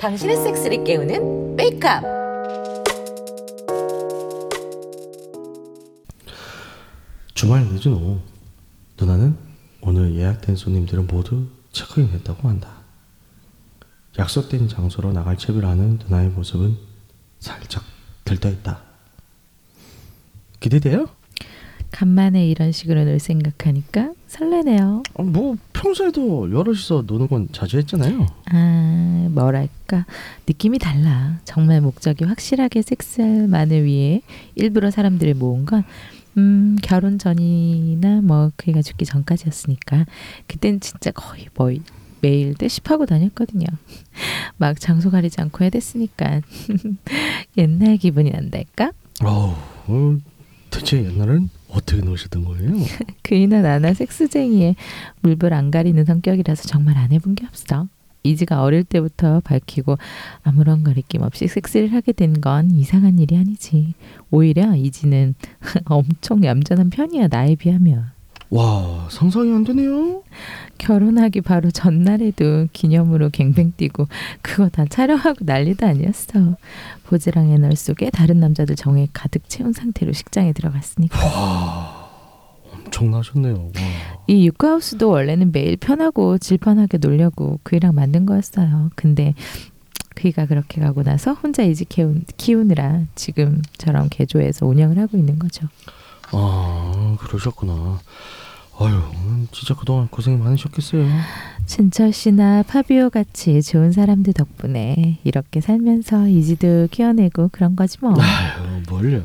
당신의 섹스를 깨우는 메이크업. 주말 늦은 오후 누나는 오늘 예약된 손님들은 모두 체크인 했다고 한다. 약속된 장소로 나갈 채비를 하는 누나의 모습은 살짝 들떠있다. 기대돼요? 간만에 이런 식으로 놀 생각하니까 설레네요. 어, 뭐 평소에도 여럿이서 노는 건 자주 했잖아요. 아, 뭐랄까. 느낌이 달라. 정말 목적이 확실하게 섹스만을 위해 일부러 사람들을 모은 건, 음, 결혼 전이나 뭐, 그 애가 죽기 전까지였으니까. 그땐 진짜 거의 뭐, 매일 떼십하고 다녔거든요. 막 장소 가리지 않고 해야 됐으니까. 옛날 기분이 난달까? 어우, 어, 대체 옛날엔 어떻게 노셨던 거예요? 그이나 나나 섹스쟁이에 물불 안 가리는 성격이라서 정말 안 해본 게 없어. 이지가 어릴 때부터 밝히고 아무런 거리낌 없이 섹스를 하게 된 건 이상한 일이 아니지. 오히려 이지는 엄청 얌전한 편이야 나에 비하면. 와, 상상이 안 되네요. 결혼하기 바로 전날에도 기념으로 갱뱅 뛰고 그거 다 촬영하고 난리도 아니었어. 보즈랑 애널 속에 다른 남자들 정에 가득 채운 상태로 식장에 들어갔으니까. 엄청나셨네요. 와. 이 유쿠하우스도 원래는 매일 편하고 질펀하게 놀려고 그이랑 만든 거였어요. 근데 그이가 그렇게 가고 나서 혼자 키운, 키우느라 지금처럼 개조해서 운영을 하고 있는 거죠. 아, 그러셨구나. 아유, 진짜 그동안 고생이 많으셨겠어요. 진철 씨나 파비오 같이 좋은 사람들 덕분에 이렇게 살면서 이지도 키워내고 그런 거지 뭐. 아유, 뭘요.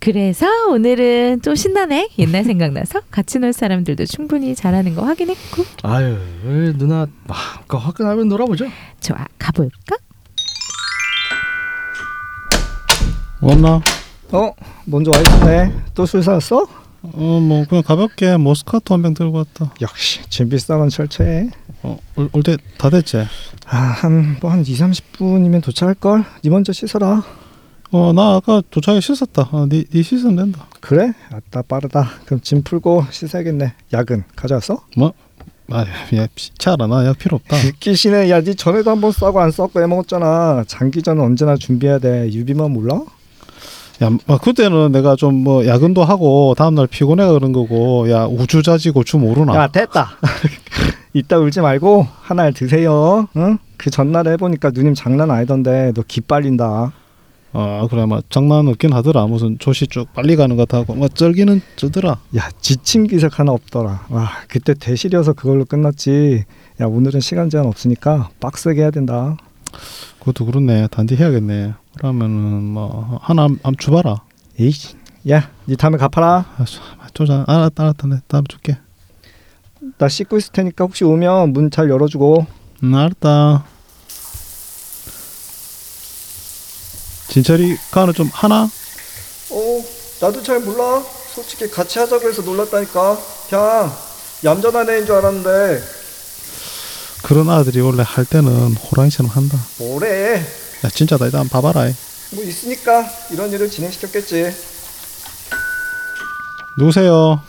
그래서 오늘은 좀 신나네. 옛날 생각나서 같이 놀 사람들도 충분히 잘하는 거 확인했고. 아유, 누나 마음껏 화끈하면 놀아보죠. 좋아, 가볼까? 왔나? 어? 먼저 와 있었네. 또 술 사왔어? 어 뭐 그냥 가볍게 모스카토 한 병 들고 왔다. 역시 짐 비싼 건 철저해. 어올 때다 됐지? 아, 한, 뭐 한 2, 30분이면 도착할 걸? 니 먼저 씻어라. 어 나 아까 도착에 씻었다. 어, 니, 니 씻으면 된다. 그래? 아따 빠르다. 그럼 짐 풀고 씻어야겠네. 야근 가져왔어? 아야 차라 나약 필요 없다. 웃기시네. 야, 니 전에도 한번 싸고 안 싸고 해먹었잖아. 장기전은 언제나 준비해야 돼. 유비만 몰라? 야 아, 그때는 내가 좀 뭐 야근도 하고 다음날 피곤해가 그런 거고 야 우주자지고 주 모르나? 야, 됐다. 이따 울지 말고 하나 드세요. 응? 그 전날에 해보니까 누님 장난 아니던데 너 기빨린다. 아 그래 막 장난 없긴 하더라. 무슨 조시 쭉 빨리 가는 것 같고 뭐 쩔기는 쩌더라. 야 지침 기색 하나 없더라. 와 그때 대실이어서 그걸로 끝났지. 야 오늘은 시간 제한 없으니까 빡세게 해야 된다. 그것도 그렇네. 단디 해야겠네. 그러면은 뭐 하나 안 줘봐라. 에이, 야니 다음에 갚아라. 아, 쪼자 알았다 알았다 내 다음 줄게. 나 씻고 있을 테니까 혹시 오면 문 잘 열어주고. 음, 알았다. 진철이 가는 좀 하나? 어 나도 잘 몰라. 솔직히 같이 하자고 해서 놀랐다니까. 그냥 얌전한 애인 줄 알았는데 그런 아들이 원래 할 때는 호랑이처럼 한다. 뭐래? 야 진짜다 일단 봐봐라. 이. 뭐 있으니까 이런 일을 진행시켰겠지. 누구세요?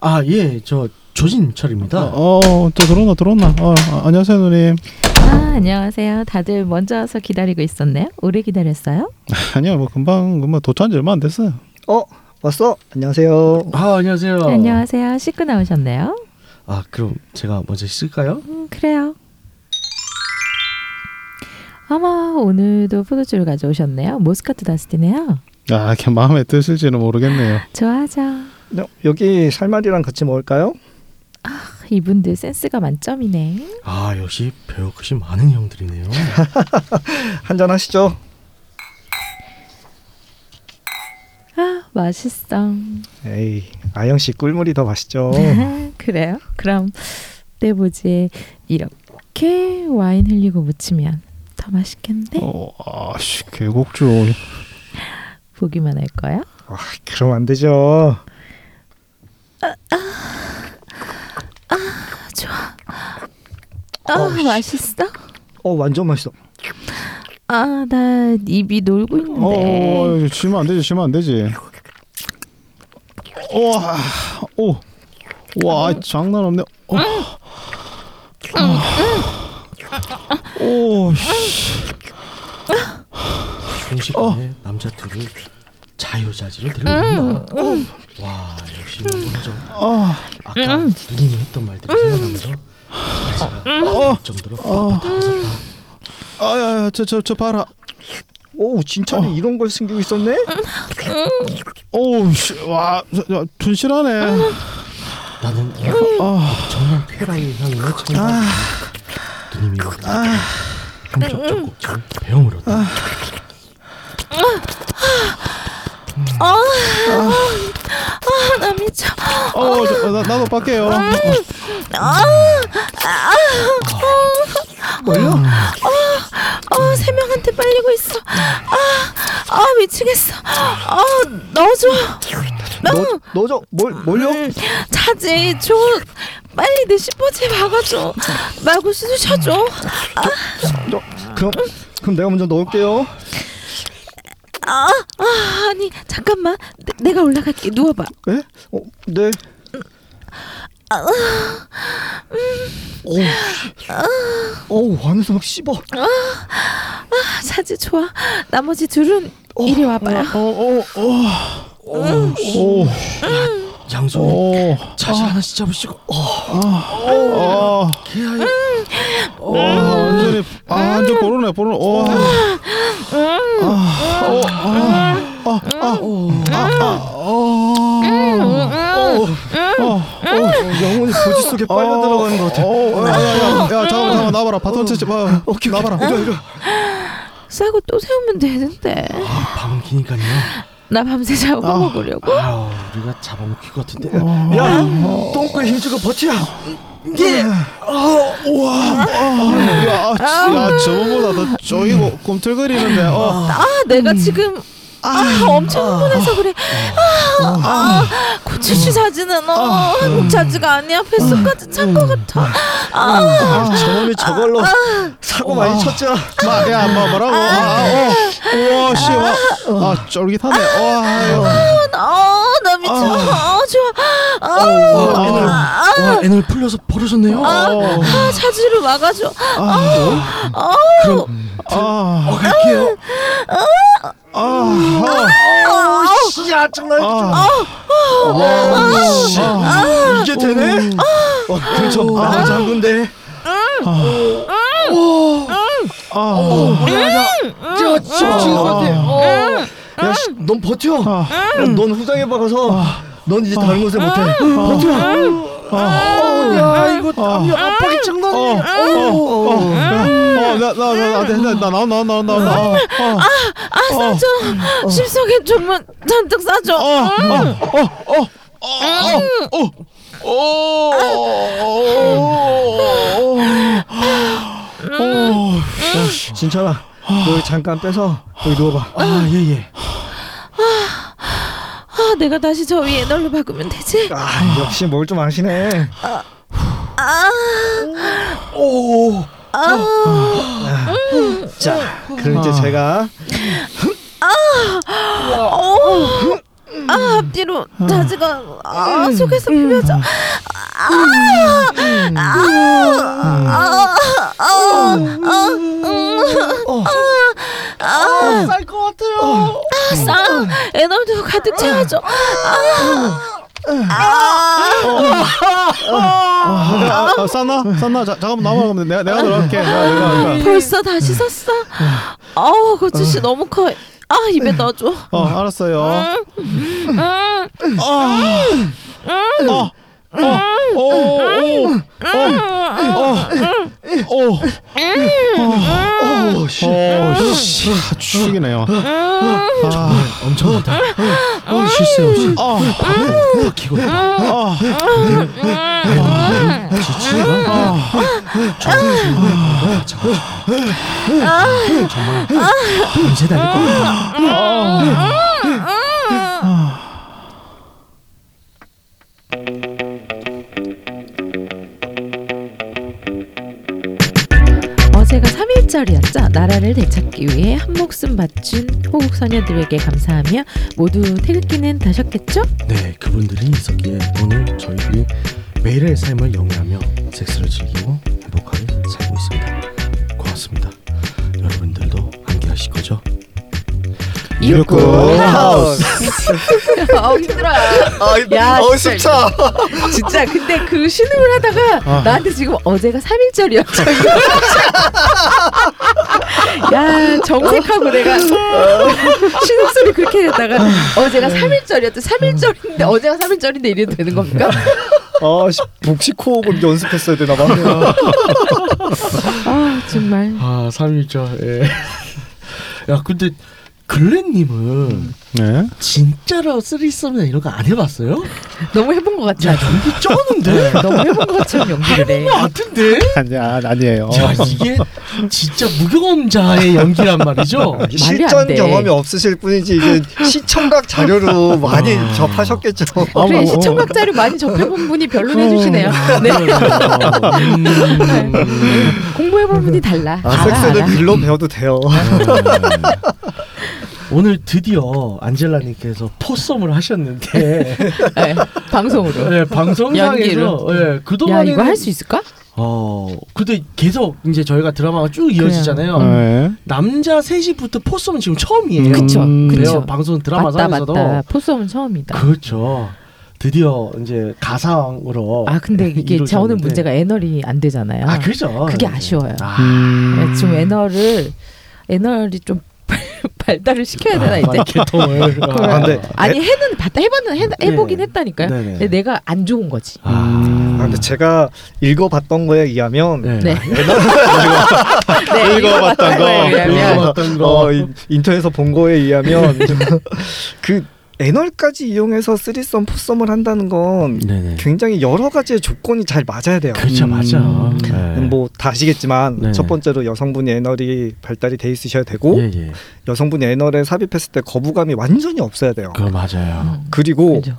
아, 예, 저 조진철입니다. 어, 어, 또 들어온나 들어온나. 어, 아, 안녕하세요 누님. 아, 안녕하세요. 다들 먼저 와서 기다리고 있었네요. 오래 기다렸어요? 아니요 뭐 금방 금방 도착한 지 얼마 안 됐어요. 어 왔어? 안녕하세요. 아, 안녕하세요. 안녕하세요. 씻고 나오셨네요. 아, 그럼 제가 먼저 씻을까요? 음, 그래요. 아마 오늘도 포도주를 가져오셨네요. 모스카토 다스티네요. 아, 걔 마음에 드실지는 모르겠네요. 좋아하죠. 여, 여기 살말이랑 같이 먹을까요? 이분들 센스가 만점이네. 아, 역시 배우 것이 많은 형들이네요. 한잔 하시죠. 아, 맛있어. 에이 아영 씨 꿀물이 더 맛있죠. 그래요? 그럼 떼보지에 이렇게 와인 흘리고 무치면 더 맛있겠네. 어, 아씨 개곡주. 보기만 할 거야? 와 그럼 안 되죠. 좋아. 아, 어이씨. 맛있어? 어 완전 맛있어. 아, 나 입이 놀고 있는데. 어, 이거 치면 안 되지, 치면 안 되지. 와, 오, 와, 장난 없네. 오, 씨. 순식간에 남자들을 자유자재를 들고 온다. 와 역시 먼저 아까 누님이 했던 말들이 생각나면서 자세가 정도로 뻣뻣해졌다. 아야야 저 저 저 봐라. 오 진짜로 이런 걸 숨기고 있었네? 오우 씨, 와, 저, 저, 튼실하네. 나는 정말 쾌락의 향을 청 한 누님이 본격적 꼭지를 배움을 얻다. 나 미쳐. 어, 저, 나, 나도 밖에요. 뭘요? 어, 세 명한테 빨리고 있어. 아, 아 미치겠어. 아, 넣어줘. 너 너저 뭘 뭘요? 음, 자제 줘. 빨리 내 시퍼지 막아줘. 말고 쑤셔줘. 너 그럼 그럼 내가 먼저 넣을게요. 아, 아, 아니 잠깐만. 내, 내가 올라갈게. 누워봐. 네? 어, 네. 오, 오, 안에서 막 씹어. 아, 자제 좋아. 나머지 둘은 이리 와봐요. 어, 어, 어, 오, 양손에 오, 자질 하나씩 잡으시고. 어, 개하여 어, 완전히, 아, 완전 보르네, 보르네. 오, 영혼이 보지 속에 빨려 들어가는 것 같아. 어, 야, 야, 야, 야, 잠깐만, 잠깐만, 나봐라. 바톤. 오케이, 나봐라. 이거 이거. 싸고 또 세우면 되는데. 밤은 기니까요. 나 밤새 자고 먹으려고. 아유 우리가 잡아먹힐 것 같은데. 야, 똥꼬에 힘주고 버텨. 야, 아, 야, 저번보다 더 쪼이고 꿈틀거리는데. 어, 아, 내가 지금 아, 엄청 흥분해서 그래. 아, 아, 고추씨 사진은 어, 한국 자지가 아니야. 뱃속까지 찬 것 같아. 아, 저놈이 저걸로 사고 많이 쳤잖아. 마, 야, 뭐, 뭐라고? 아, 아, 어, 우와, 씨, 와, 아, 쫄깃하네. 와, 아유. 아, 나 미쳐. 아, 좋아. 아, 와 애널 와 애널 풀려서 버려졌네요. 어, 아, 자지를 막아줘. 그럼 아, 어 갈게요. 야, 장난 아, 이게 되네? 어, 그렇죠. 나만 장군데. 아, 야, 지금 야, 씨, 넌 버텨. 야, 넌 후장에 박아서 넌 이제 다른 곳에 못해. 버텨. 야, 이거 땀이 압박이 장난이야. 어, 나, 나, 나, 나, 나, 나, 나와, 나와, 나와, 나와. 어, 어, 아, 싸줘. 씹속에 좀만 잔뜩 싸줘. 어, 어, 어, 어, 어, 어, 진철아, 너 잠깐 빼서 여기 누워봐. 아 예예. 아, 내가 다시 저 위에 널로 박으면 되지? 아, 역시 뭘 좀 아시네. 아, 자, 그럼 이제 제가. 어, 아, 앞뒤로 자지가 아, 속에서 비벼져. 아, 아, 아, 아, 아, 쌀것 같아요. 아, 싸. 가득 채워줘. 아, 아, 아? 쌌나? 자, 잠깐만 나와 그러면 내가 내가 들어갈게. 내가 내가 내가. 벌써 다시 섰어. 어우, 고추씨 너무 커. 아, 입에 넣어줘. 어, 알았어요. 음, 어어어어어어어씨 죽이네요. 아 엄청 많다. 어 실수요. 아 박히고. 아 정말 언제 다닐 거야. 4절이었죠. 나라를 되찾기 위해 한 목숨 바친 호국 선녀들에게 감사하며 모두 태극기는 다셨겠죠? 네, 그분들이 있었기에 오늘 저희들이 매일의 삶을 영위하며 섹스를 즐기고 행복하게 살고 있습니다. 고맙습니다. 여러분들도 함께 하실 거죠? 유쿠 하우스. 어, 아 힘들어. 야, 어 진짜. 쉽다. 진짜 근데 그 신음을 하다가 아. 나한테 지금 어제가 3일절이었죠. 야 정색하고 내가 신음 소리 그렇게 했다가 어제가 3일절이었대. 3일절인데 어제가 3일절인데 이래 도 되는 겁니까? 아, 씨, 복식 호흡을 연습했어야 되나 봐. 아 정말. 아 3일절 예. 야 근데 글렌님은 네. 진짜로 쓰리썸이나 이런 거 안 해봤어요? 너무 해본 것 같지 않아? 연기 쩌는데? 너무 해본 것처럼 연기를 해. 것 같은데? 아니 아, 아니에요. 야 이게 진짜 무경험자의 연기란 말이죠? 안 실전 돼. 경험이 없으실 뿐이지 이제 시청각 자료로 많이 접하셨겠죠. 아, 그래 뭐, 시청각 자료 많이 접해본 분이 별로 해 주시네요. 네. 음. 공부해본 분이 달라. 아, 알아, 섹스는 알아. 글로 배워도 돼요. 오늘 드디어 안젤라님께서 포썸을 하셨는데 네, 방송으로. 네, 방송상에서 연기로. 네, 야 그동안에는 이거 할 수 있을까? 어 근데 계속 이제 저희가 드라마가 쭉 이어지잖아요. 네. 남자 셋이부터 포썸은 지금 처음이에요. 그쵸, 음. 그쵸. 배우 방송 드라마 맞다 상에서도 맞다. 포썸은 처음이다. 그렇죠. 드디어 이제 가상으로 아 근데 이게 저는 이루어졌는데. 문제가 애널이 안 되잖아요. 아 그렇죠. 그게 아쉬워요. 아, 음. 네, 지금 애널을 애널이 좀 발- 발달을 시켜야 되나 이제. 개통을. 아, 근데 아니 해는 봤다 해봤는 해, 해보긴 네. 했다니까요. 네네. 근데 내가 안 좋은 거지. 아, 아, 근데 제가 읽어봤던 거에 의하면 네. 네. 읽어봤던 네, 읽어봤던 거. 거에 의하면 읽어봤던 거. 어, 인- 인터넷에서 본 거에 의하면 그 애널까지 이용해서 쓰리썸 포썸을 한다는 건 네네. 굉장히 여러 가지의 조건이 잘 맞아야 돼요. 그렇죠, 음. 맞아. 네. 뭐다 아시겠지만 네. 첫 번째로 여성분이 애널이 발달이 돼 있으셔야 되고 예, 예. 여성분이 애널에 삽입했을 때 거부감이 완전히 없어야 돼요. 그거 맞아요. 그리고 그죠.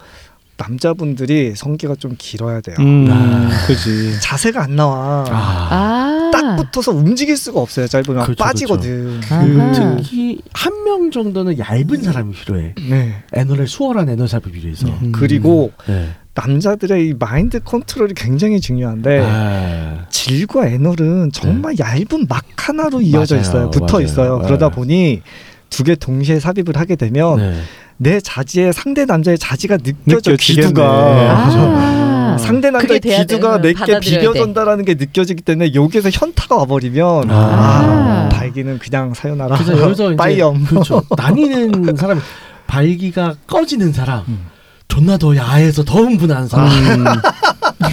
남자분들이 성기가 좀 길어야 돼요. 음, 아. 그지. 자세가 안 나와. 아, 아 딱 붙어서 움직일 수가 없어요. 짧으면 그렇죠, 빠지거든. 아하. 특히 한 명 정도는 얇은 사람이 필요해. 네. 애널의 수월한 애널 삽입을 위해서. 음. 그리고 네. 남자들의 이 마인드 컨트롤이 굉장히 중요한데 아, 질과 애널은 정말 얇은 막 하나로 이어져 맞아요, 있어요. 붙어 맞아요. 있어요. 네. 그러다 보니 두 개 동시에 삽입을 하게 되면 네. 내 자지에 상대 남자의 자지가 느껴져 느껴지겠네. 기두가 아. 상대 남자의 기두가 돼. 내게 비벼진다라는 게 느껴지기 때문에 여기서 현타가 와버리면 아. 아, 발기는 그냥 사요나라 그래서 빠이엄 그렇죠. 나뉘는 사람 발기가 꺼지는 사람. 음. 존나 더 야해서 더 흥분한 사람. 음,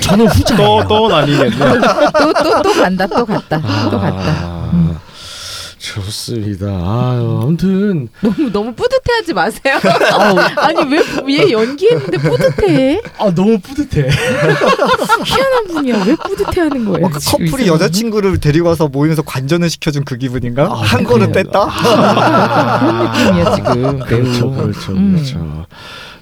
저는 후자예요. 또, 또 나뉘겠네. 또또또 간다 또 갔다 아, 또 갔다. 좋습니다. 아유, 아무튼 너무 너무 뿌듯해하지 마세요. 아니 왜 얘 연기했는데 뿌듯해? 아 너무 뿌듯해. 희한한 분이야. 왜 뿌듯해하는 거예요? 어, 그 커플이? 여자친구를 데리고 와서 모이면서 관전을 시켜준 그 기분인가? 아, 한 그래요. 뺐다? 아, 그런 느낌이야 지금. 그렇죠. 그렇죠, 음. 그렇죠.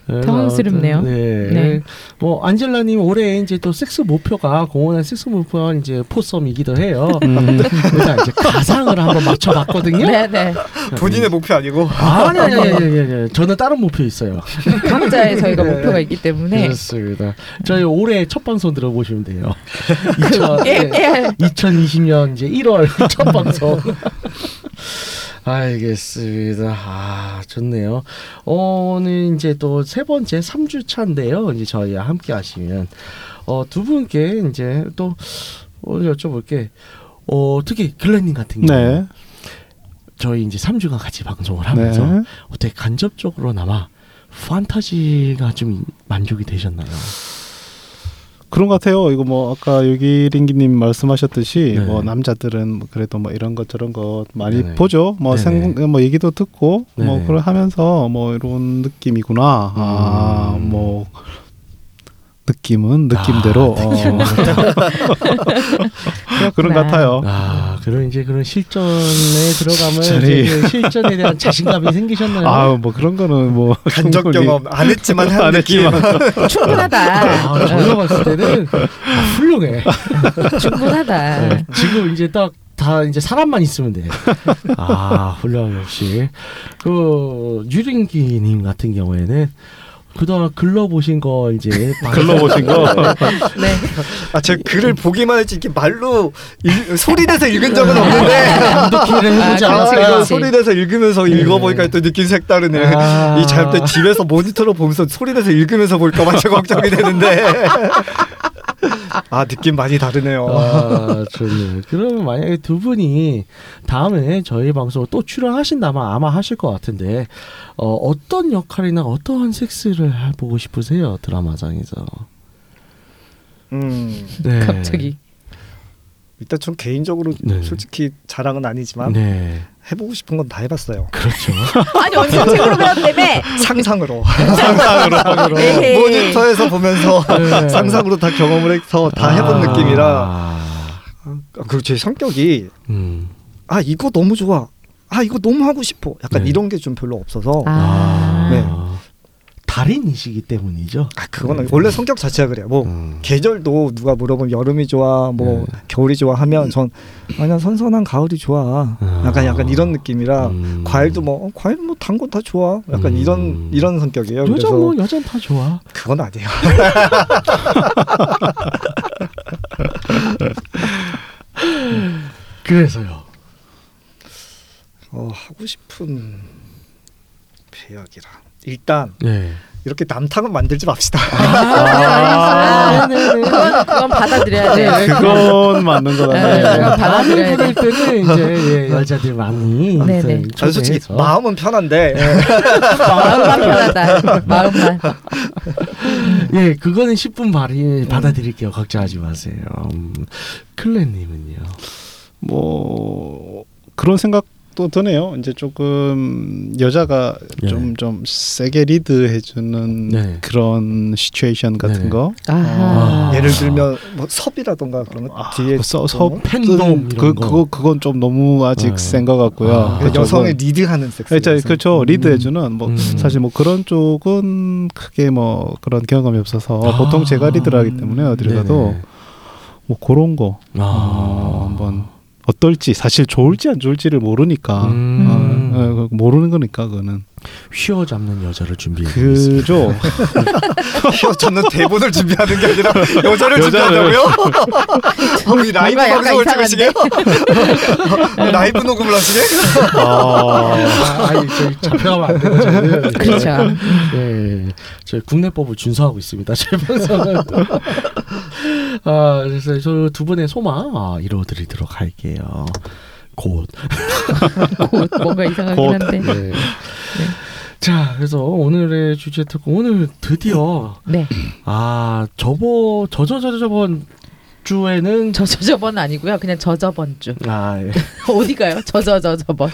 그래서 당황스럽네요. 네. 네. 뭐 안젤라님 올해 이제 또 섹스 목표가 공헌한 섹스 목표가 이제 포썸이기도 해요. 음. 그래서 이제 가상을 한번 맞춰봤거든요. 네 네. 본인의 목표 아니고 아니 아니 아니 아니, 아니. 저는 다른 목표 있어요. 각자의 저희가 네. 목표가 있기 때문에 그렇습니다. 저희 올해 첫 방송 들어보시면 돼요. 예, 예. 2020년 이제 1월 첫 방송. 알겠습니다. 아, 좋네요. 어, 오늘 이제 또 세 번째 3주 차인데요. 이제 저희와 함께 하시면 어, 두 분께 이제 또 오늘 여쭤볼게. 어, 특히 글렌님 같은 경우 네. 저희 이제 3주간 같이 방송을 하면서 네. 어떻게 간접적으로나마 판타지가 좀 만족이 되셨나요? 그런 것 같아요. 이거 뭐 아까 유기링기님 말씀하셨듯이 네. 뭐 남자들은 뭐 그래도 뭐 이런 것 저런 것 많이 네네. 보죠. 뭐. 생, 뭐 얘기도 듣고 뭐 네네. 그걸 하면서 뭐 이런 느낌이구나. 아, 음. 뭐 느낌은 느낌대로 아, 어. 그런 것 같아요. 아, 그런 이제 그런 실전에 들어가면. 이제 그 실전에 대한 자신감이 생기셨나요? 아, 뭐 그런 거는 뭐 간접 경험 안 했지만 한 안 느낌 했지만 충분하다. 아, 저희가 봤을 때는 아, 훌륭해. 충분하다. 네, 지금 이제 딱 다 이제 사람만 있으면 돼. 아, 훌륭해 역시. 그 유린기님 같은 경우에는 그동안 글러 보신 거 이제 글러 보신 거. 네. 아, 제가 글을 보기만 했지 이렇게 말로 읽, 소리 내서 읽은 적은 없는데 암독기를 해보지 아, 아, 그렇지, 이거 그렇지. 소리 내서 읽으면서 읽어보니까 또 느낌 색다르네. 아. 이 잘때 집에서 모니터로 보면서 소리 내서 읽으면서 볼까 봐 제가 걱정이 되는데. 아 느낌 많이 다르네요. 아, 좋네요. 그러면 만약에 두 분이 다음에 저희 방송 또 출연하신다면 아마 하실 것 같은데 어, 어떤 역할이나 어떠한 섹스를 해보고 싶으세요 드라마장에서? 음 네. 갑자기. 일단 전 개인적으로 네. 솔직히 자랑은 아니지만 네, 해보고 싶은 건 다 해봤어요. 그렇죠. 아니 언니 책으로 배웠다며 상상으로 상상으로. 에헤이. 모니터에서 보면서 네. 상상으로 다 경험을 해서 다 해본 아. 느낌이라 그제 성격이 음. 아 이거 너무 좋아. 아 이거 너무 하고 싶어. 약간 네. 이런 게 좀 별로 없어서 아, 아. 네. 달인이시기 때문이죠. 그거는 원래 성격 자체가 그래요. 뭐 음. 계절도 누가 물어보면 여름이 좋아, 뭐 네. 겨울이 좋아 하면 전 아니야 선선한 가을이 좋아. 약간 약간 이런 느낌이라 음. 과일도 뭐 어, 과일 뭐 단 거 다 좋아. 약간 음. 이런 이런 성격이에요. 여자 그래서 뭐 여자 다 좋아. 그건 아니에요. 그래서요. 어, 하고 싶은 배역이라 일단 네. 이렇게 남탕은 만들지 맙시다. 아, 그건 그건 받아들여야 돼. 그건 맞는 거 네, 같네. 그건 받아들여야 때는 이제 예, 여자들 많이 네네. 저는 솔직히. 마음은 편한데 마음만 편하다. 마음만. 예, 그거는 10분 발이 받아들일게요. 걱정하지 마세요. 음, 클랜님은요. 뭐 그런 생각 도 드네요. 이제 조금 여자가 네. 좀좀 세게 리드 해주는 네. 그런 시츄에이션 같은 네네. 거. 아하. 예를 들면 뭐 sub이라던가 그런 거 아, 뒤에 서, 서또 femdom 그 이런 거. 그거 그건 좀 너무 아직 네. 센것 같고요. 아. 그 여성의 리드하는 섹스. 그렇죠, 그렇죠. 리드해주는 뭐 음. 사실 뭐 그런 쪽은 크게 뭐 그런 경험이 없어서 아. 보통 제가 리드를 하기 때문에 어디를 가도. 뭐 그런 거 아. 어, 한번 어떨지 사실 좋을지 안 좋을지를 모르니까 음. 어, 어, 모르는 거니까 그거는 휘어 잡는 여자를 준비해. 그죠. 저는 대본을 준비하는 게 아니라 여자를 여자를. 준비한다고요? 우리 라이브 뭔가 약간 방송을? 찍으시게요? 라이브 녹음을 하시게? 아, 아니, 저희 잡혀가면 안 되고 저희는. 그렇죠. 예, 저희 국내법을 준수하고 있습니다. 제 방송은. 아, 그래서 저 두 분의 소망 아, 이루어드리도록 할게요. 곧. 곧 뭔가 이상하긴 곧. 한데. 네. 자, 그래서 오늘의 주제 듣고 오늘 드디어 네. 아 저번 저저 저 저번 주에는 저저 저번 아니고요. 그냥 저저번 주. 아 예. 어디 가요? 저저 저 저번.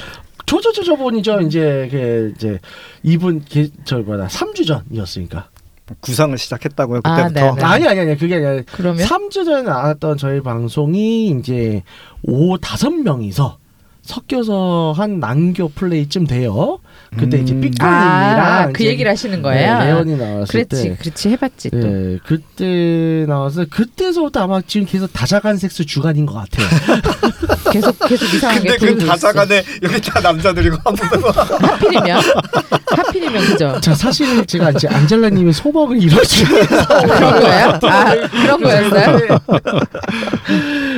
저저 저 저번이죠. 이제 그 이제 이분 게- 저 뭐야 3주 전이었으니까. 구상을 시작했다고요 아, 그때부터. 네, 네. 아니 아니 아니 그게 아니라 그러면 3주 전에 나왔던 저희 방송이 이제 오 다섯 명이서 섞여서 한 난교 플레이쯤 돼요. 그때 이제 음. 삐꾸님이랑 아, 그 이제 얘기를 하시는 거예요? 네, 레온이 나왔을 그렇지, 때. 그렇지 해봤지 또. 네, 그때 나와서 그때서부터 아마 지금 계속 다자간 섹스 주간인 것 같아요. 계속 계속 이상하게 근데 그 부르고 있어. 다자간에 여기 다 남자들이고 한 분은 하필이면 하필이면 그죠? 자, 사실 제가 이제 안젤라님의 소먹을 이뤄주기 위해서 그런 거예요? 아 그런 거였어요?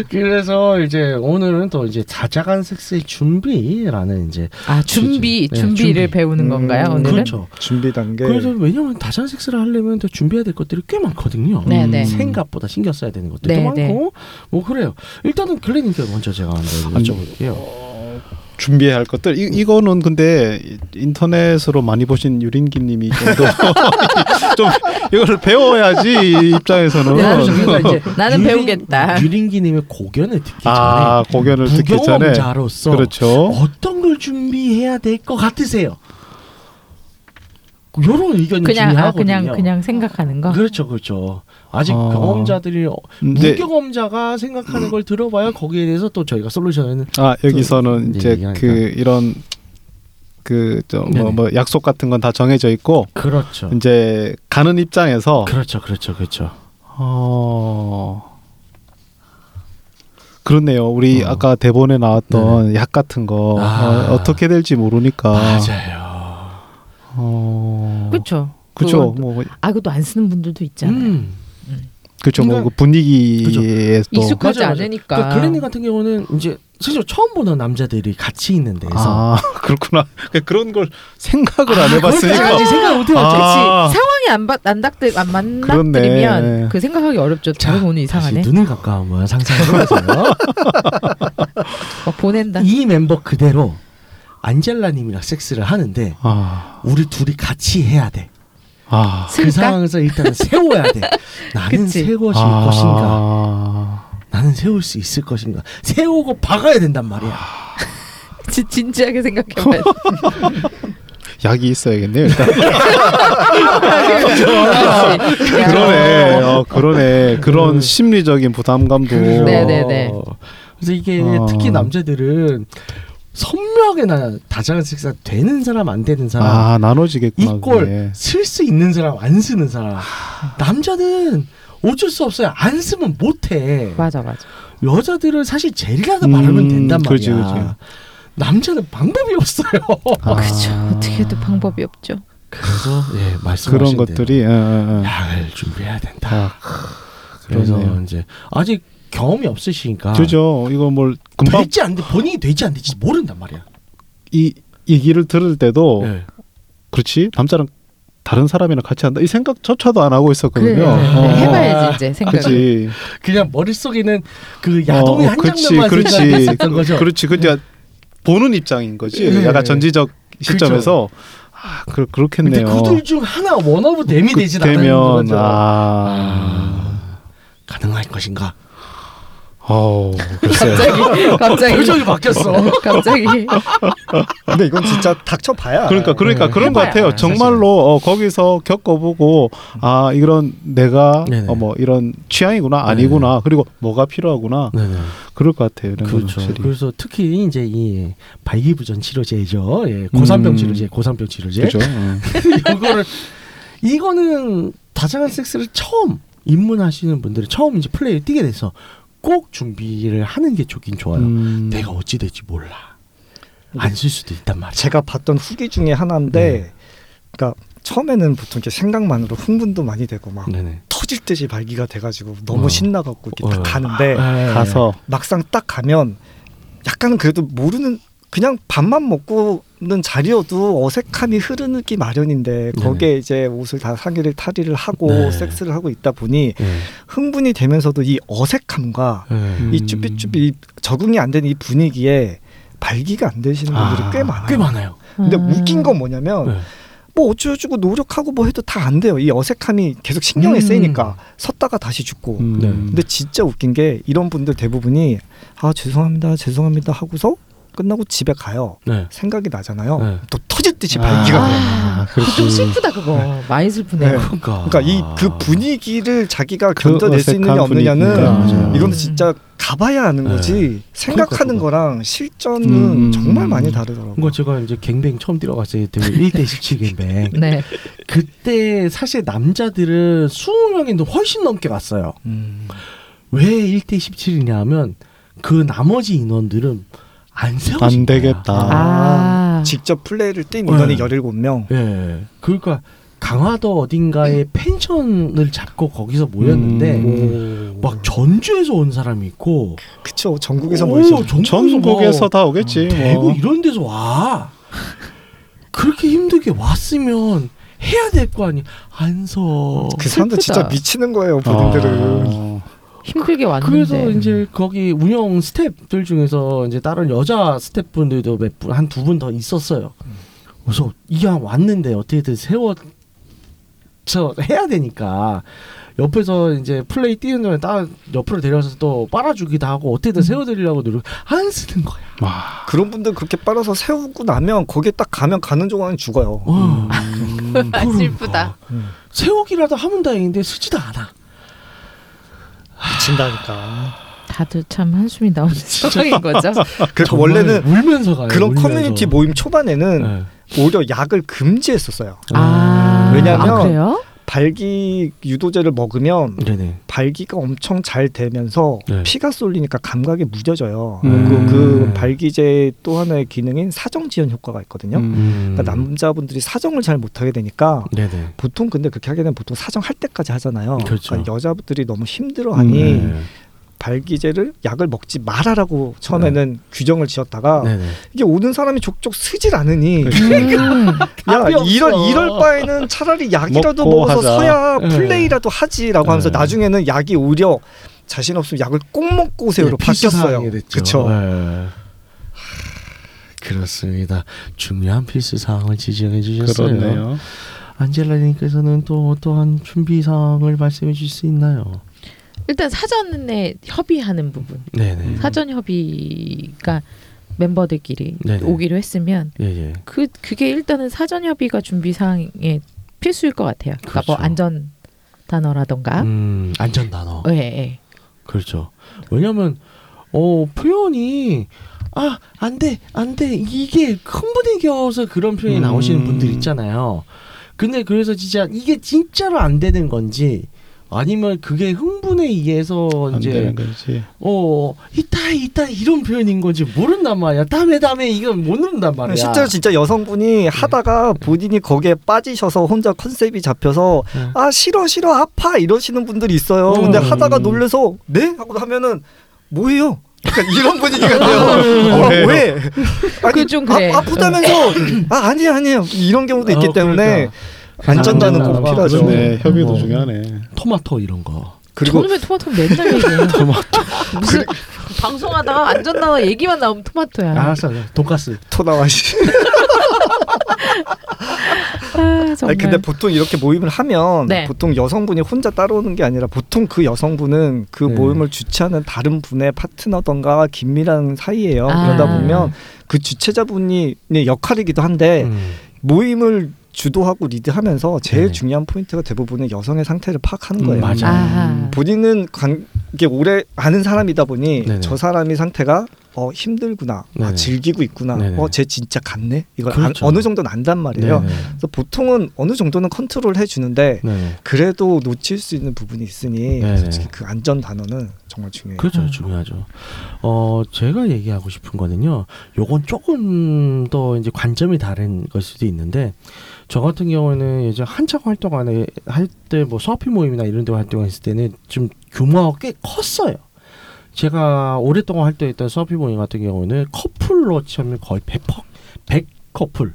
그래서 이제 오늘은 또 이제 다자간 섹스의 준비라는 이제 아 준비 네, 준비를 준비. 배우는 건가요 음, 오늘은? 그렇죠. 준비 단계. 그래서 왜냐면 다자간 섹스를 하려면 또 준비해야 될 것들이 꽤 많거든요. 네, 네. 생각보다 신경 써야 되는 것들도 네, 많고 네. 뭐 그래요. 일단은 글래님께 먼저 제가 한번 여쭤볼게요. 준비해야 할 것들 이, 이거는 근데 인터넷으로 많이 보신 유린기님이 좀더 좀 이거를 배워야지 이 입장에서는 네, 그러니까 나는 유린- 배우겠다. 유린기님의 고견을 듣기 아 전에 공연을 듣기 전에 무경험자로서 그렇죠. 어떤 걸 준비해야 될 것 같으세요? 이런 의견이 그냥 아, 중요하거든요. 그냥 그냥 생각하는 거. 그렇죠, 그렇죠. 아직 아. 경험자들이 어, 근데 무경험자가 생각하는 걸 들어봐야 거기에 대해서 또 저희가 솔루션을 아 여기서는 또 이제 얘기하니까. 그 이런 그저 네네. 뭐뭐 약속 같은 건 다 정해져 있고 그렇죠. 이제 가는 입장에서 그렇죠, 그렇죠, 그렇죠. 어 그렇네요. 우리 어. 아까 대본에 나왔던 약 같은 거 아. 어, 떻게 될지 모르니까 맞아요. 어 그렇죠. 그렇죠. 또- 뭐아 그것도 안 쓰는 분들도 있잖아요. 음. 그렇죠. 뭐 그러니까- 그 분위기에 또 익숙하지 맞아요, 맞아요. 않으니까. 그러니까 글래니 같은 경우는 이제 실제로 처음 보는 남자들이 같이 있는 데서 아 그렇구나. 그러니까 그런 걸 생각을 안 그렇게까지 해봤으니까. 생각 못 해봤죠. 아. 상황이 안, 받, 안, 닥들, 안 그렇네. 만닥들이면 그 생각하기 어렵죠. 자, 오늘 이상하네. 눈을 가까우면 상상해보세요. 막 보낸다. 이 멤버 그대로 안젤라님이랑 섹스를 하는데 아, 우리 둘이 같이 해야 돼. 아, 그 쓸까? 상황에서 일단은 세워야 돼. 나는 그치. 세워질 아. 것인가? 나는 세울 수 있을 것인가? 세우고 박아야 된단 말이야. 진- 진지하게 생각해봐야 돼. 약이 있어야겠네요. 일단. 그러네. 야. 어, 그러네. 그런 심리적인 부담감도. 그래서 네네 네. 그래서 이게 어. 특히 남자들은 선명하게 나 다정한 섹스가 되는 사람 안 되는 사람 아 나눠지겠구나. 이꼴 그게. 쓸수 있는 사람 안 쓰는 사람 남자는 어쩔 수 없어요 안 쓰면 못해 맞아 맞아. 여자들은 사실 젤이라도 바르면 음, 된단 말이야 그렇지, 그렇지. 남자는 방법이 없어요 어, 그죠. 어떻게 해도 방법이 없죠. 그래서 예 그런 말씀하신 대로 것들이. 어, 어, 어. 약을 준비해야 된다 아, 그래서 그러네요. 이제 아직 경험이 없으시니까 그죠. 이거 뭘 금방 될지 안 돼, 본인이 될지 안 될지 모른단 말이야. 이 얘기를 들을 때도 예. 그렇지 남자랑 다른 사람이랑 같이 한다 이 생각조차도 안 하고 그래. 있었거든요. 네, 어. 해봐야지 이제 생각을. 그렇지. 그냥 머릿속에는 그 야동의 어, 한 그렇지, 장면만 그렇지, 생각했었던 거죠. 그렇지. 근데 보는 입장인 거지. 네. 약간 전지적 시점에서 아, 그, 근데 그렇겠네요. 그들 중 하나 원오브 댐이 그 되진 않는 거죠. 아, 가능할 것인가? 어우, 글쎄. 갑자기 갑자기 표정이 바뀌었어. 갑자기 근데 이건 진짜 닥쳐 봐야. 그러니까 그러니까 네, 그런 것 해봐야 같아요. 알아요, 정말로 어, 거기서 겪어보고 아 이런 내가 네네. 어, 뭐 이런 취향이구나 아니구나 그리고 뭐가 필요하구나 네네. 그럴 것 같아요. 이런 건 그렇죠. 확실히. 그래서 특히 이제 이 발기부전 치료제죠. 예, 고산병 음. 치료제, 고산병 치료제. 그죠. 어. 이거를 이거는 다정한 섹스를 처음 입문하시는 분들이 처음 이제 플레이를 뛰게 돼서 꼭 준비를 하는 게 좋긴 좋아요. 음. 내가 어찌 될지 몰라. 안 쓸 수도 있단 말이야. 제가 봤던 후기 중에 하나인데, 그러니까 처음에는 보통 이렇게 생각만으로 흥분도 많이 되고 막 네네. 터질 듯이 발기가 돼가지고 너무 어. 신나갖고 이렇게 딱 어. 가는데 네. 가서 막상 딱 가면 약간은 그래도 모르는 그냥 밥만 먹고 는 자리여도 어색함이 흐르기 마련인데 거기에 이제 옷을 다 상의를 탈의를 하고 네. 섹스를 하고 있다 보니 네. 흥분이 되면서도 이 어색함과 네. 음. 이 쭈삣쭈삣 이 적응이 안 되는 이 분위기에 발기가 안 되시는 분들이 아, 꽤 많아요. 꽤 많아요. 근데 음. 웃긴 건 뭐냐면 네. 뭐 어쩌고저쩌고 노력하고 뭐 해도 다 안 돼요. 이 어색함이 계속 신경에 음. 쓰이니까 섰다가 다시 죽고. 음. 네. 근데 진짜 웃긴 게 이런 분들 대부분이 아 죄송합니다 죄송합니다 하고서 끝나고 집에 가요. 네. 생각이 나잖아요. 네. 또 터질 듯이 발기가. 아, 그거 좀 슬프다 그거. 많이 슬프네. 네. 그러니까. 그러니까 이 그 분위기를 자기가 그 견뎌낼 수 있느냐 없느냐는 분위기가, 맞아요. 이거는 진짜 가봐야 하는 네. 거지 생각하는 그러니까 거랑 실전은 음. 정말 많이 다르더라고요. 그거 제가 이제 갱뱅 처음 뛰어갔을 때 1대 17 갱뱅. 네. 그때 사실 남자들은 20명인데 훨씬 넘게 갔어요. 음. 왜 1대 17이냐 하면 그 나머지 인원들은 안 세워진 안. 되겠다. 아. 직접 플레이를 뛴 인원이 네. 17명. 예. 그러니까 강화도 어딘가에 펜션을 잡고 거기서 모였는데 음. 막 전주에서 온 사람이 있고 그쵸 전국에서 오, 모이죠. 전국에서 뭐다 오겠지. 대구 뭐. 이런 데서 와. 그렇게 힘들게 왔으면 해야 될 거 아니. 안 서. 그 사람들 진짜 슬프다. 미치는 거예요 본인들은. 아. 힘들게 왔는데. 그래서 이제 거기 운영 스태프들 중에서 이제 다른 여자 스태프분들도 몇 분 한 두 분 더 있었어요. 그래서 이왕 왔는데 어떻게든 세워 저 해야 되니까 옆에서 이제 플레이 뛰는 전에 따 옆으로 데려와서 또 빨아주기도 하고 어떻게든 세워드리려고 노력 안 쓰는 거야. 와. 그런 분들 그렇게 빨아서 세우고 나면 거기에 딱 가면 가는 동안 죽어요. 어. 음. 아, 슬프다. 음. 세우기라도 하면 다행인데 쓰지도 않아. 미친다니까. 다들 참 한숨이 나오는 상황인 거죠. 그래서 정말 원래는 울면서 가요. 그런 울면서. 커뮤니티 모임 초반에는 네. 오히려 약을 금지했었어요. 아. 왜냐면 아, 그래요? 발기 유도제를 먹으면 네네. 발기가 엄청 잘 되면서 네. 피가 쏠리니까 감각이 무뎌져요. 음. 그, 그 발기제 또 하나의 기능인 사정 지연 효과가 있거든요. 음. 음. 그러니까 남자분들이 사정을 잘 못하게 되니까 네네. 보통 근데 그렇게 하게 되면 보통 사정 할 때까지 하잖아요. 그렇죠. 러니까 여자분들이 너무 힘들어하니 네. 발기제를 약을 먹지 말아라고 처음에는 규정을 지었다가 네네. 이게 오는 사람이 족족 쓰질 않으니 음. 야. 이럴 이럴 바에는 차라리 약이라도 먹고 먹어서 하자. 서야 네. 플레이라도 하지라고 하면서 네. 나중에는 약이 오히려 자신 없으면 약을 꼭 먹고 오세요로 네, 필수 바뀌었어요. 사항이 됐죠. 그렇죠. 네. 그렇습니다. 중요한 필수 사항을 지적해 주셨어요. 그렇네요. 안젤라님께서는 또 어떠한 준비 사항을 말씀해 주실 수 있나요? 일단 사전에 협의하는 부분. 네네. 사전 협의가 멤버들끼리 네네. 오기로 했으면 예예. 그 그게 일단은 사전 협의가 준비 사항에 필수일 것 같아요. 그러니까 뭐 그렇죠. 안전 단어라던가. 음 안전 단어. 예, 예. 그렇죠. 왜냐면 어 표현이 아 안 돼 안 돼 이게 흥분에 겨워서 그런 표현이 음. 나오시는 분들 있잖아요. 근데 그래서 진짜 이게 진짜로 안 되는 건지 아니면 그게 흥분에 의해서 안 이제. 어 이따 이따 이런 표현인 건지 모른단 말이야. 다음에 다음에 이건 모른단 말이야. 실제로 진짜 여성분이 하다가 본인이 거기에 빠지셔서 혼자 컨셉이 잡혀서 네. 아 싫어 싫어 아파 이러시는 분들이 있어요. 어. 근데 하다가 놀래서 네 하고 하면은 뭐예요? 약간 이런 분위기가 돼요. 어, 왜요? 왜? 아니 그좀 그래. 아, 아프다면서 아 아니에요 아니에요 이런 경우도 있기 어, 때문에 그러니까. 안전단은 꼭 필요하죠. 그러네. 협의도 어. 중요하네. 토마토 이런 거. 그리고 왜 토마토 맨날 얘기해요? 무슨 방송하다가 안전 단어 얘기만 나오면 토마토야. 알았어. 돈가스. 토 나와 씨. 아, 정말. 아니 근데 보통 이렇게 모임을 하면 네. 보통 여성분이 혼자 따라오는 게 아니라 보통 그 여성분은 그 네. 모임을 주최하는 다른 분의 파트너던가 긴밀한 사이예요. 아. 그러다 보면 그 주최자분이 네, 역할이기도 한데 음. 모임을 주도하고 리드하면서 제일 네. 중요한 포인트가 대부분은 여성의 상태를 파악하는 음, 거예요. 맞아. 아하. 본인은 관, 이게 오래 아는 사람이다 보니 네네. 저 사람이 상태가 어 힘들구나, 아. 즐기고 있구나. 어쟤 진짜 갔네 이걸 그렇죠. 안- 어느 정도는 안단 말이에요. 네네. 그래서 보통은 어느 정도는 컨트롤 해주는데 네네. 그래도 놓칠 수 있는 부분이 있으니 네네. 솔직히 그 안전 단어는 정말 중요해요. 그렇죠, 음. 중요하죠. 어, 제가 얘기하고 싶은 거는요. 요건 조금 더 이제 관점이 다른 걸 수도 있는데, 저 같은 경우는 예전 한창 활동 안에 할 때 뭐 서핑 모임이나 이런 데 활동했을 때는 좀 규모가 꽤 컸어요. 제가 오랫동안 활동했던 서핑 모임 같은 경우는 커플로 치면 거의 100, 100 커플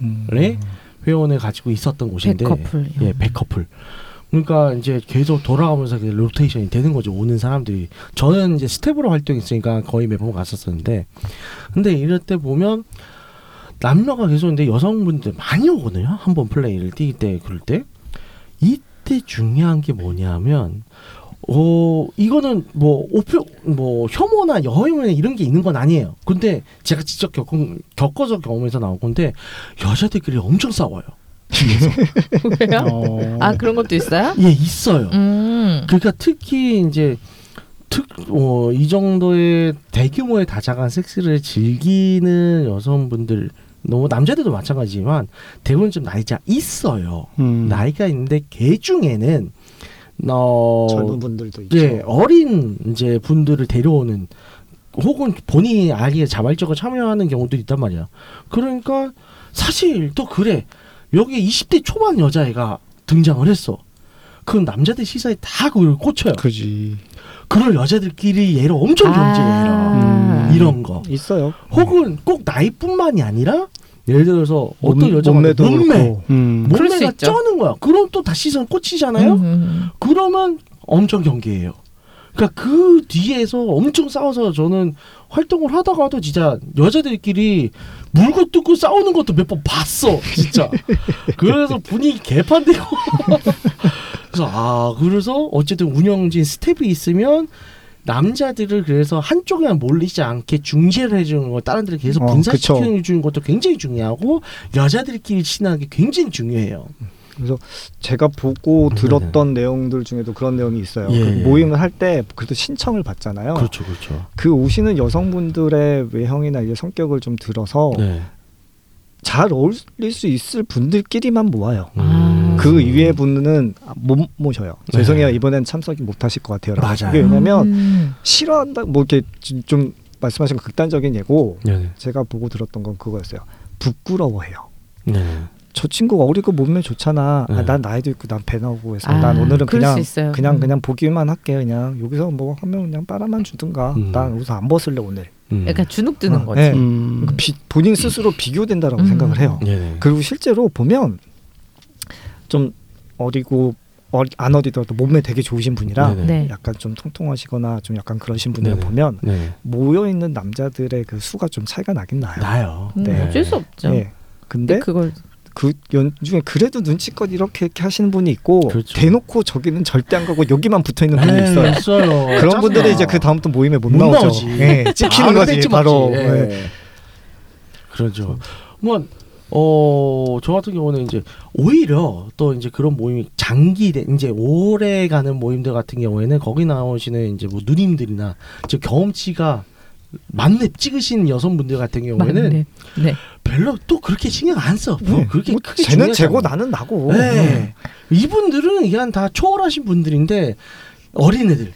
음. 네? 회원을 가지고 있었던 곳인데, 백커플. 예, 백커플. 그러니까 이제 계속 돌아가면서 그 로테이션이 되는 거죠. 오는 사람들이. 저는 이제 스텝으로 활동했으니까 거의 매번 갔었었는데, 근데 이럴 때 보면 남녀가 계속 근데 여성분들 많이 오거든요. 한 번 플레이를 뛸때 그럴 때 이때 중요한 게 뭐냐면. 어 이거는 뭐 오표 뭐 혐오나 여혐오나 이런 게 있는 건 아니에요. 근데 제가 직접 겪은 겪어서 경험에서 나온 건데 여자들끼리 엄청 싸워요. 뒤에서. 왜요? 어. 아 그런 것도 있어요? 예, 있어요. 음. 그러니까 특히 이제 특, 어, 이 정도의 대규모의 다자간 섹스를 즐기는 여성분들, 뭐 남자들도 마찬가지지만 대부분 좀 나이가 있어요. 음. 나이가 있는데 개 중에는 어, 젊은 분들도 있죠. 예, 어린 이제 분들을 데려오는 혹은 본인이 아예 자발적으로 참여하는 경우도 있단 말이야. 그러니까 사실 또 그래. 여기 20대 초반 여자애가 등장을 했어. 그럼 남자들 시선이 다 그걸 꽂혀요. 그지. 그럴 여자들끼리 얘를 엄청 경쟁해라. 아. 이런 거. 있어요. 혹은 꼭 나이뿐만이 아니라 예를 들어서 어떤 몸- 여자가 몸매도 몸매, 그렇고. 음. 그럴 수 몸매가 있죠. 쩌는 거야. 그럼 또 다 시선 꽂히잖아요. 음, 음. 그러면 엄청 경계해요. 그러니까 그 뒤에서 엄청 싸워서 저는 활동을 하다가도 진짜 여자들끼리 물고 뜯고 싸우는 것도 몇 번 봤어, 진짜. 그래서 분위기 개판되고. 그래서 아 그래서 어쨌든 운영진 스텝이 있으면 남자들을 그래서 한쪽에만 몰리지 않게 중재를 해주는 거, 다른 데를 계속 어, 분산시켜 주는 것도 굉장히 중요하고 여자들끼리 친하는 게 굉장히 중요해요. 그래서 제가 보고 네네. 들었던 내용들 중에도 그런 내용이 있어요. 예, 그 예. 모임을 할 때 그래도 신청을 받잖아요. 그렇죠, 그렇죠. 그 오시는 여성분들의 외형이나 이제 성격을 좀 들어서 네. 잘 어울릴 수 있을 분들끼리만 모아요. 음. 아. 음. 그 이외의 분은 못 모셔요. 네. 죄송해요. 이번엔 참석이 못 하실 것 같아요. 맞아요. 그게 왜냐면 음. 싫어한다 뭐 이렇게 좀- 좀 말씀하신 거 극단적인 예고 네네. 제가 보고 들었던 건 그거였어요. 부끄러워해요. 네네. 저 친구가 어리고 몸매 좋잖아. 네. 아, 난 나이도 있고 난 배 나오고 해서 아, 난 오늘은 그냥. 그냥 음. 그냥 보기만 할게 그냥 여기서 뭐 하면 그냥 빨아만 주든가. 음. 난 여기서 안 벗을래 오늘. 음. 약간 주눅 드는 어, 거지. 네. 음. 비- 본인 스스로 비교된다라고 음. 생각을 해요. 네네. 그리고 실제로 보면 좀 어리고 어리, 안 어리더라도 몸매 되게 좋으신 분이랑 네네. 네. 약간 좀 통통하시거나 좀 약간 그러신 분들 네네. 보면. 모여 있는 남자들의 그 수가 좀 차이가 나긴 나요. 나요. 음, 네. 어쩔 수 없죠. 예. 근데 그걸 그 연중에 그래도 눈치껏 이렇게 이렇게 하시는 분이 있고 그렇죠. 대놓고 저기는 절대 안 가고 여기만 붙어 있는 분이 네, 있어요. 있어요. 그런 짜증나. 분들이 이제 그 다음부터 모임에 못, 못 나오죠. 나오지. 예, 찍히는 거지 바로. 예. 예. 그렇죠. 뭐, 어, 저 같은 경우는 이제 오히려 또 이제 그런 모임이 장기, 이제 오래 가는 모임들 같은 경우에는 거기 나오시는 이제 뭐 누님들이나 저 경험치가 만렙 찍으신 여성분들 같은 경우에는. 네. 별로 또 그렇게 신경 안 써. 뭐 네. 그렇게 뭐 크게 쟤는 않아. 나는 나고. 네. 이분들은 그냥 다 초월하신 분들인데 어린애들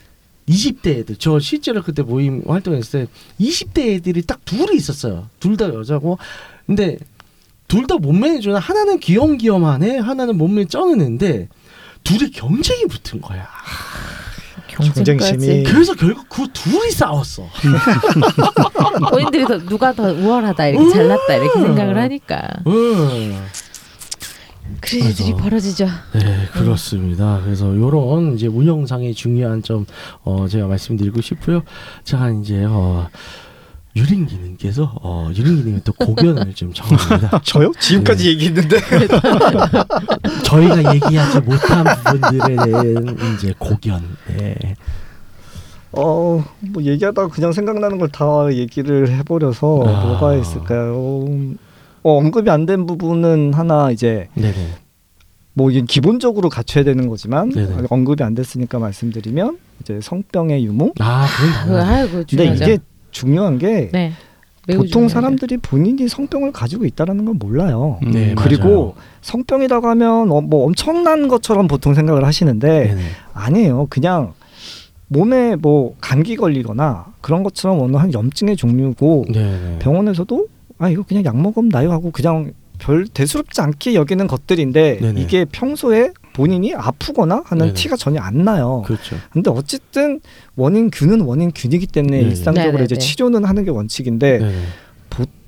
20대 애들 저 실제로 그때 모임 활동했을 때 20대 애들이 딱 둘이 있었어요 둘 다 여자고 근데 둘 다 몸매는 좋아 하나는 귀염귀염하네 하나는 몸매 쩌는 애인데 둘이 경쟁이 붙은 거야 경쟁심이 그래서 결국 그 둘이 싸웠어 본인들이 더 누가 더 우월하다 이렇게 음. 잘났다 이렇게 생각을 하니까 음. 그런 일들이. 벌어지죠. 네, 그렇습니다. 그래서 요런 이제 운영상의 중요한 점 어, 제가 말씀드리고 싶고요. 자, 이제 어 유린기님께서 어 유린기님의 또 고견을 좀 정합니다. 저요? 지금까지 네. 얘기했는데 저희가 얘기하지 못한 부분들에 대한 이제 고견. 네. 어, 뭐 얘기하다가 그냥 생각나는 걸 다 얘기를 해버려서 아. 뭐가 있을까요? 음, 어, 언급이 안 된 부분은 하나 이제 네네. 뭐 이게 기본적으로 갖춰야 되는 거지만 네네. 언급이 안 됐으니까 말씀드리면 이제 성병의 유무. 아, 그건 아, 당연하죠. 아이고 근데 중요하죠. 이게 중요한 게 네. 보통. 사람들이 본인이 성병을 가지고 있다라는 걸 몰라요. 음. 네, 그리고 성병이라고 하면 어, 뭐 엄청난 것처럼 보통 생각을 하시는데 네네. 아니에요. 그냥 몸에 뭐 감기 걸리거나 그런 것처럼 어느 한 염증의 종류고 네네. 병원에서도 아 이거 그냥 약 먹으면 나요 하고 그냥 별 대수롭지 않게 여기는 것들인데 네네. 이게 평소에 본인이 아프거나 하는 네네. 티가 전혀 안 나요. 그렇죠. 근데 어쨌든 원인 균은 원인 균이기 때문에 네네. 일상적으로 네네네. 이제 치료는 하는 게 원칙인데.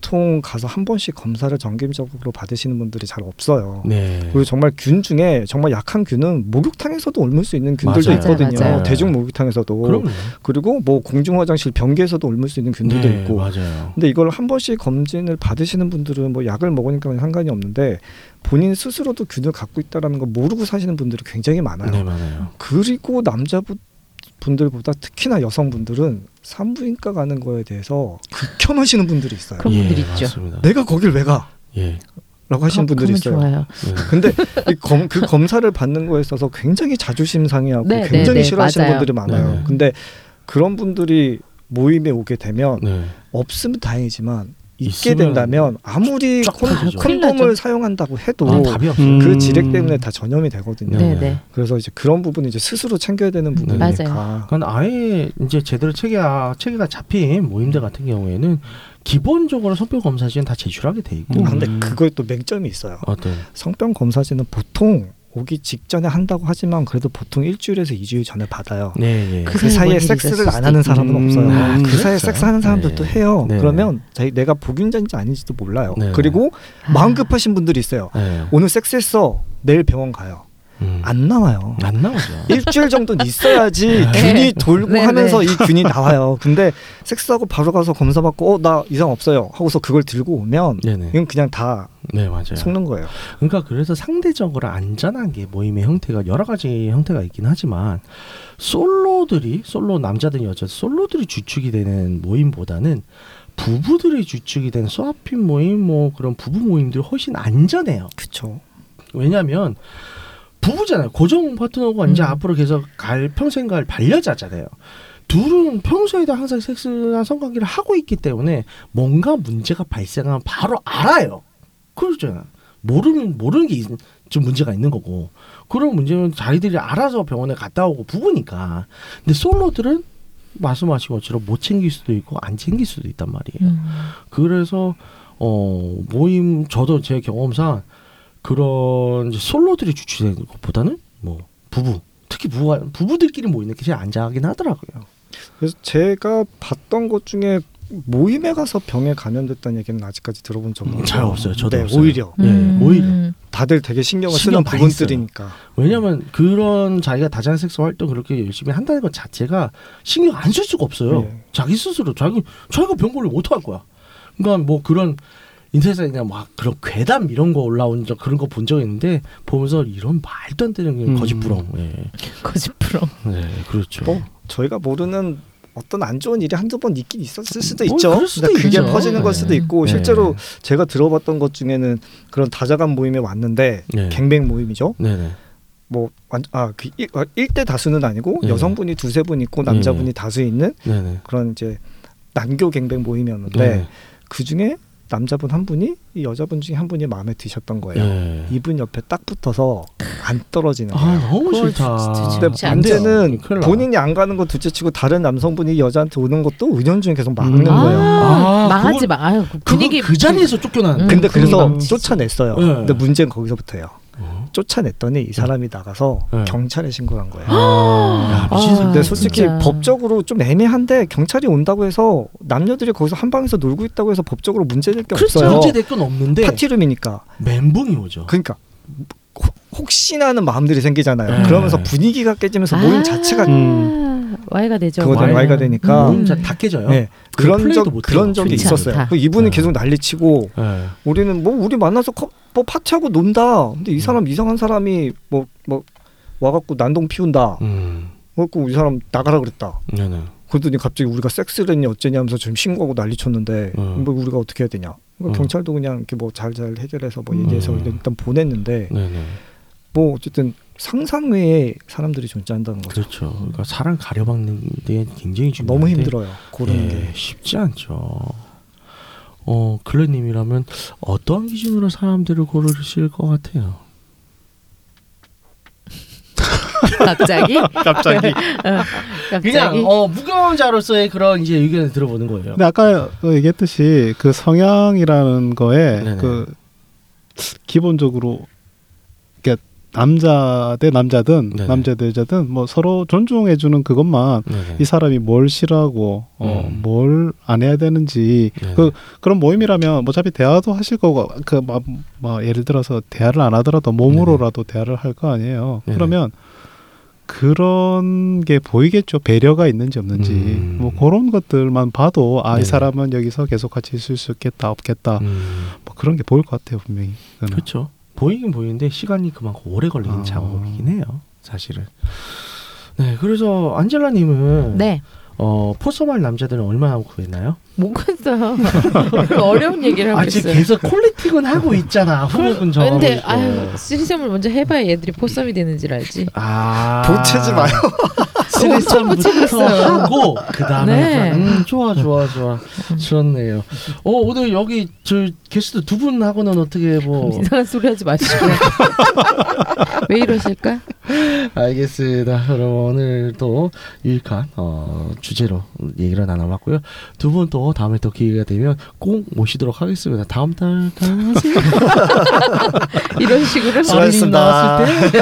보통 가서 한 번씩 검사를 정기적으로 받으시는 분들이 잘 없어요. 네. 그리고 정말 균 중에 정말 약한 균은 목욕탕에서도 옮을 수 있는 균들도 맞아요. 있거든요. 맞아요. 대중 목욕탕에서도 그럼요. 그리고 뭐 공중 화장실 변기에서도 옮을 수 있는 균들도 네, 있고. 맞아요. 근데 이걸 한 번씩 검진을 받으시는 분들은 뭐 약을 먹으니까 상관이 없는데 본인 스스로도 균을 갖고 있다라는 걸 모르고 사시는 분들이 굉장히 많아요. 네, 많아요. 그리고 남자분 들보다 특히나 여성분들은 산부인과 가는 거에 대해서 극혐하시는 분들이 있어요. 그런 분들 예, 있죠. 맞습니다. 내가 거길 왜 가? 예. 라고 하시는 분들이 있어요. 좋아요. 네. 근데 이 검, 그 검사를 받는 거에 있어서 굉장히 자존심 상해하고 네, 굉장히 네, 네, 싫어하시는 맞아요. 분들이 많아요. 네, 네. 근데 그런 분들이 모임에 오게 되면 네. 없으면 다행이지만 있게 된다면 아무리 콘, 콘돔을. 사용한다고 해도 아, 없어요. 음. 그 지렉 때문에 다 전염이 되거든요. 네. 네, 네. 그래서 이제 그런 부분이 이제 스스로 챙겨야 되는 네. 부분이니까. 그러니까 아예 이제 제대로 체계가 체계가 잡힌 모임들 같은 경우에는 기본적으로 성병 검사지는 다 제출하게 돼 있고 아, 근데 음. 그거에 또 맹점이 있어요. 어떤 성병 검사지는 보통 오기 직전에 한다고 하지만 그래도 보통 일주일에서 이주일 전에 받아요. 네, 예. 그 그, 사이에 사이에 섹스를 안 하는 사람은 있- 없어요. 음, 그 사이에 그렇죠. 섹스하는 사람들도 네. 해요. 네. 그러면 자기 내가 복균자인지 아닌지도 몰라요. 네. 그리고 아. 마음 급하신 분들이 있어요. 네. 오늘 섹스했어. 내일 병원 가요. 음. 안 나와요. 안 나오죠. 일주일 정도는 있어야지 네. 균이 돌고 네, 하면서 네. 이 균이 나와요. 근데 섹스하고 바로 가서 검사 받고 어 나 이상 없어요 하고서 그걸 들고 오면. 이건 그냥 다 네 맞아요. 속는 거예요. 그러니까 그래서 상대적으로 안전한 게 모임의 형태가 여러 가지 형태가 있긴 하지만 솔로들이 솔로 남자든 여자든 솔로들이 주축이 되는 모임보다는 부부들이 주축이 된 소아핀 모임 뭐 그런 부부 모임들이 훨씬 안전해요. 그렇죠. 왜냐하면 부부잖아요. 고정 파트너가 이제 음. 앞으로 계속 갈 평생 갈 반려자잖아요. 둘은 평소에도 항상 섹스나 성관계를 하고 있기 때문에 뭔가 문제가 발생하면 바로 알아요. 그렇잖아. 모르는 모르는 게 있, 좀 문제가 있는 거고 그런 문제는 자기들이 알아서 병원에 갔다 오고 부부니까 근데 솔로들은 말씀하신 것처럼 못 챙길 수도 있고 안 챙길 수도 있단 말이에요. 음. 그래서 어 모임 저도 제 경험상 그런 이제 솔로들이 주최되는 것보다는 뭐 부부 특히 부부가 부부들끼리 모이는 게 제일 안전하긴 하더라고요. 그래서 제가 봤던 것 중에 모임에 가서 병에 감염됐다는 얘기는 아직까지 들어본 적은 음, 잘 없어요. 저도 네, 없어요. 오히려 예, 오히려. 음. 다들 되게 신경을 신경 쓰는 부분들이니까. 왜냐면 그런 자기가 다자연 섹스 활동 그렇게 열심히 한다는 것 자체가 신경 안 쓸 수가 없어요. 네. 자기 스스로 자기 자기가 병 걸리면 어떡할 거야. 그러니까 뭐 그런 인터넷에 그냥 막 그런 괴담 이런 거 올라온 적 그런 거 본 적 있는데 보면서 이런 말도 안 되는 음. 거짓부렁. 예. 거짓부렁. 네, 그렇죠. 뭐 저희가 모르는 어떤 안 좋은 일이 한두 번 있긴 있었을 수도 뭐, 있죠. 그럴 수도 근데 그게 있죠. 퍼지는 걸 네. 수도 있고 네. 실제로 제가 들어봤던 것 중에는 그런 다자간 모임에 왔는데 네. 갱뱅 모임이죠. 네네. 뭐아그 일대 다수는 아니고 네. 여성분이 두세 분 있고 남자분이 다수 있는 네네. 그런 이제 난교 갱뱅 모임이었는데 네. 그 중에 남자분 한 분이 이 여자분 중에 한 분이 마음에 드셨던 거예요. 네. 이분 옆에 딱 붙어서 안 떨어지는 아 거예요. 너무 그걸 싫다. 근데. 문제는. 본인이 안 가는 거 둘째치고 다른 남성분이 여자한테 오는 것도 은연중에 계속 막는 음. 아, 거예요. 아, 망하지 그걸- 마. 아유, 분위기 그 자리에서 쫓겨나는. 음. 근데 그래서 금방 쫓아냈어요. 네. 근데 문제는 거기서부터예요. 어? 쫓아냈더니 이 사람이 나가서 네. 경찰에 신고한 거예요. 야, 미친 아, 사람. 근데 솔직히 진짜. 법적으로 좀 애매한데 경찰이 온다고 해서 남녀들이 거기서 한 방에서 놀고 있다고 해서 법적으로 문제될 게 그렇죠. 없어요. 문제 될 건 없는데 파티룸이니까. 멘붕이 오죠. 그러니까 혹- 혹시나 하는 마음들이 생기잖아요. 네. 그러면서 분위기가 깨지면서 모임 아, 자체가 음. 와이가 되죠. 그거 되면 와이가 되니까 모임 자- 다 깨져요. 네, 그 그런 적못 그런. 적이 좋지 있었어요. 않다. 그 이분은 네. 계속 난리치고 네. 우리는 뭐 우리 만나서 컵, 뭐 파티하고 논다. 근데 이 사람 이상한 사람이 뭐 뭐 와갖고 난동 피운다. 음. 그래갖고 이 사람 나가라 그랬다. 네네. 그러더니 갑자기 우리가 섹스를 했니 어쩌냐면서 지금 신고하고 난리 쳤는데 음. 뭐 우리가 어떻게 해야 되냐. 그러니까 음. 경찰도 그냥 이렇게 뭐 잘잘 해결해서 뭐 얘기해서 음. 일단 보냈는데 네네. 뭐 어쨌든 상상 외에 사람들이 존재한다는 거죠. 그렇죠. 그러니까 사람 가려박는 게 굉장히 중요한데 너무 힘들어요. 고르는 예, 게. 쉽지 않죠. 어 클레님이라면 어떠한 기준으로 사람들을 고르실 것 같아요? 갑자기 갑자기. 어, 갑자기 그냥 어 무경험자로서의 그런 이제 의견을 들어보는 거예요. 근데 아까 그 얘기했듯이 그 성향이라는 거에 네네. 그 기본적으로 이게 남자 대 남자든 네네. 남자 대 여자든 뭐 서로 존중해 주는 그것만 네네. 이 사람이 뭘 싫어하고 어, 음. 뭘안 해야 되는지 네네. 그 그런 모임이라면 어차피 대화도 하실 거고 그뭐 뭐 예를 들어서 대화를 안 하더라도 몸으로라도 대화를 할 거 아니에요. 그러면 그런 게 보이겠죠. 배려가 있는지 없는지 음. 뭐 그런 것들만 봐도 아 이. 사람은 여기서 계속 같이 있을 수 있겠다 없겠다 음, 뭐 그런 게 보일 것 같아요 분명히. 그렇죠. 보이긴 보이는데 시간이 그만큼 오래 걸리는 아. 작업이긴 해요. 사실은. 네, 그래서 안젤라님은 네. 어 포서말 남자들은 얼마나 구했나요? 못 갔어요. 어려운 얘기를 하고 아 지금 있어요. 계속 콜렉팅은 하고 있잖아. 후보군 정. 근데 아유 쓰리썸을 먼저 해봐야 얘들이 포썸이 되는지를 알지. 아 보채지 마요. 쓰리썸부터 보채겠어요. 하고 그 다음에 네. 음 좋아 좋아 좋아 좋네요. 어 오늘 여기 저 게스트 두 분 하고는 어떻게 뭐 이상한 소리 하지 마시고. 왜 이러실까? 알겠습니다. 그럼 오늘 또 유익한 어, 주제로 얘기를 나눠봤고요. 두 분 또 다음에 또 기회가 되면 꼭 모시도록 하겠습니다. 다음 달 가능하세요? 이런 식으로 수고하셨습니다. 나왔을 때.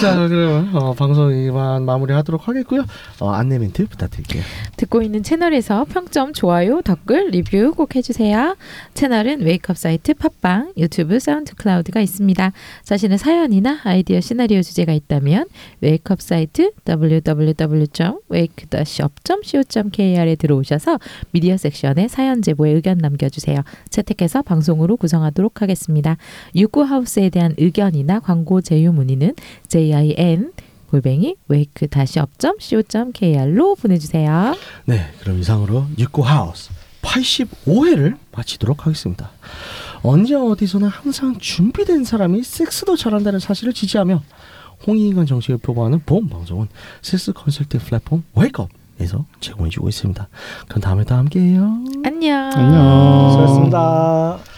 자 그러면 어, 방송 이만 마무리하도록 하겠고요. 어, 안내 멘트 부탁드릴게요. 듣고 있는 채널에서 평점, 좋아요, 댓글, 리뷰 꼭 해주세요. 채널은 웨이크업 사이트 팟빵, 유튜브, 사운드 클라우드가 있습니다. 자신의 사연이나 아이디어 시나리오 주제가 있다면 웨이크업 사이트 www.wake-up.co.kr에 들어오셔서 미디어 섹션에 사연 제보에 의견 남겨주세요. 채택해서 방송으로 구성하도록 하겠습니다. 육구하우스에 대한 의견이나 광고 제휴 문의는 jin 골뱅이 웨이크 다시 업점 co.kr로 보내주세요. 네, 그럼 이상으로 육구 하우스 85회를 마치도록 하겠습니다. 언제 어디서나 항상 준비된 사람이 섹스도 잘한다는 사실을 지지하며 홍익인간 정신을 표방하는 본 방송은 섹스 컨설팅 플랫폼 웨이크업에서 제공해주고 있습니다. 그럼 다음에 또 함께해요. 안녕. 안녕. 수고하셨습니다.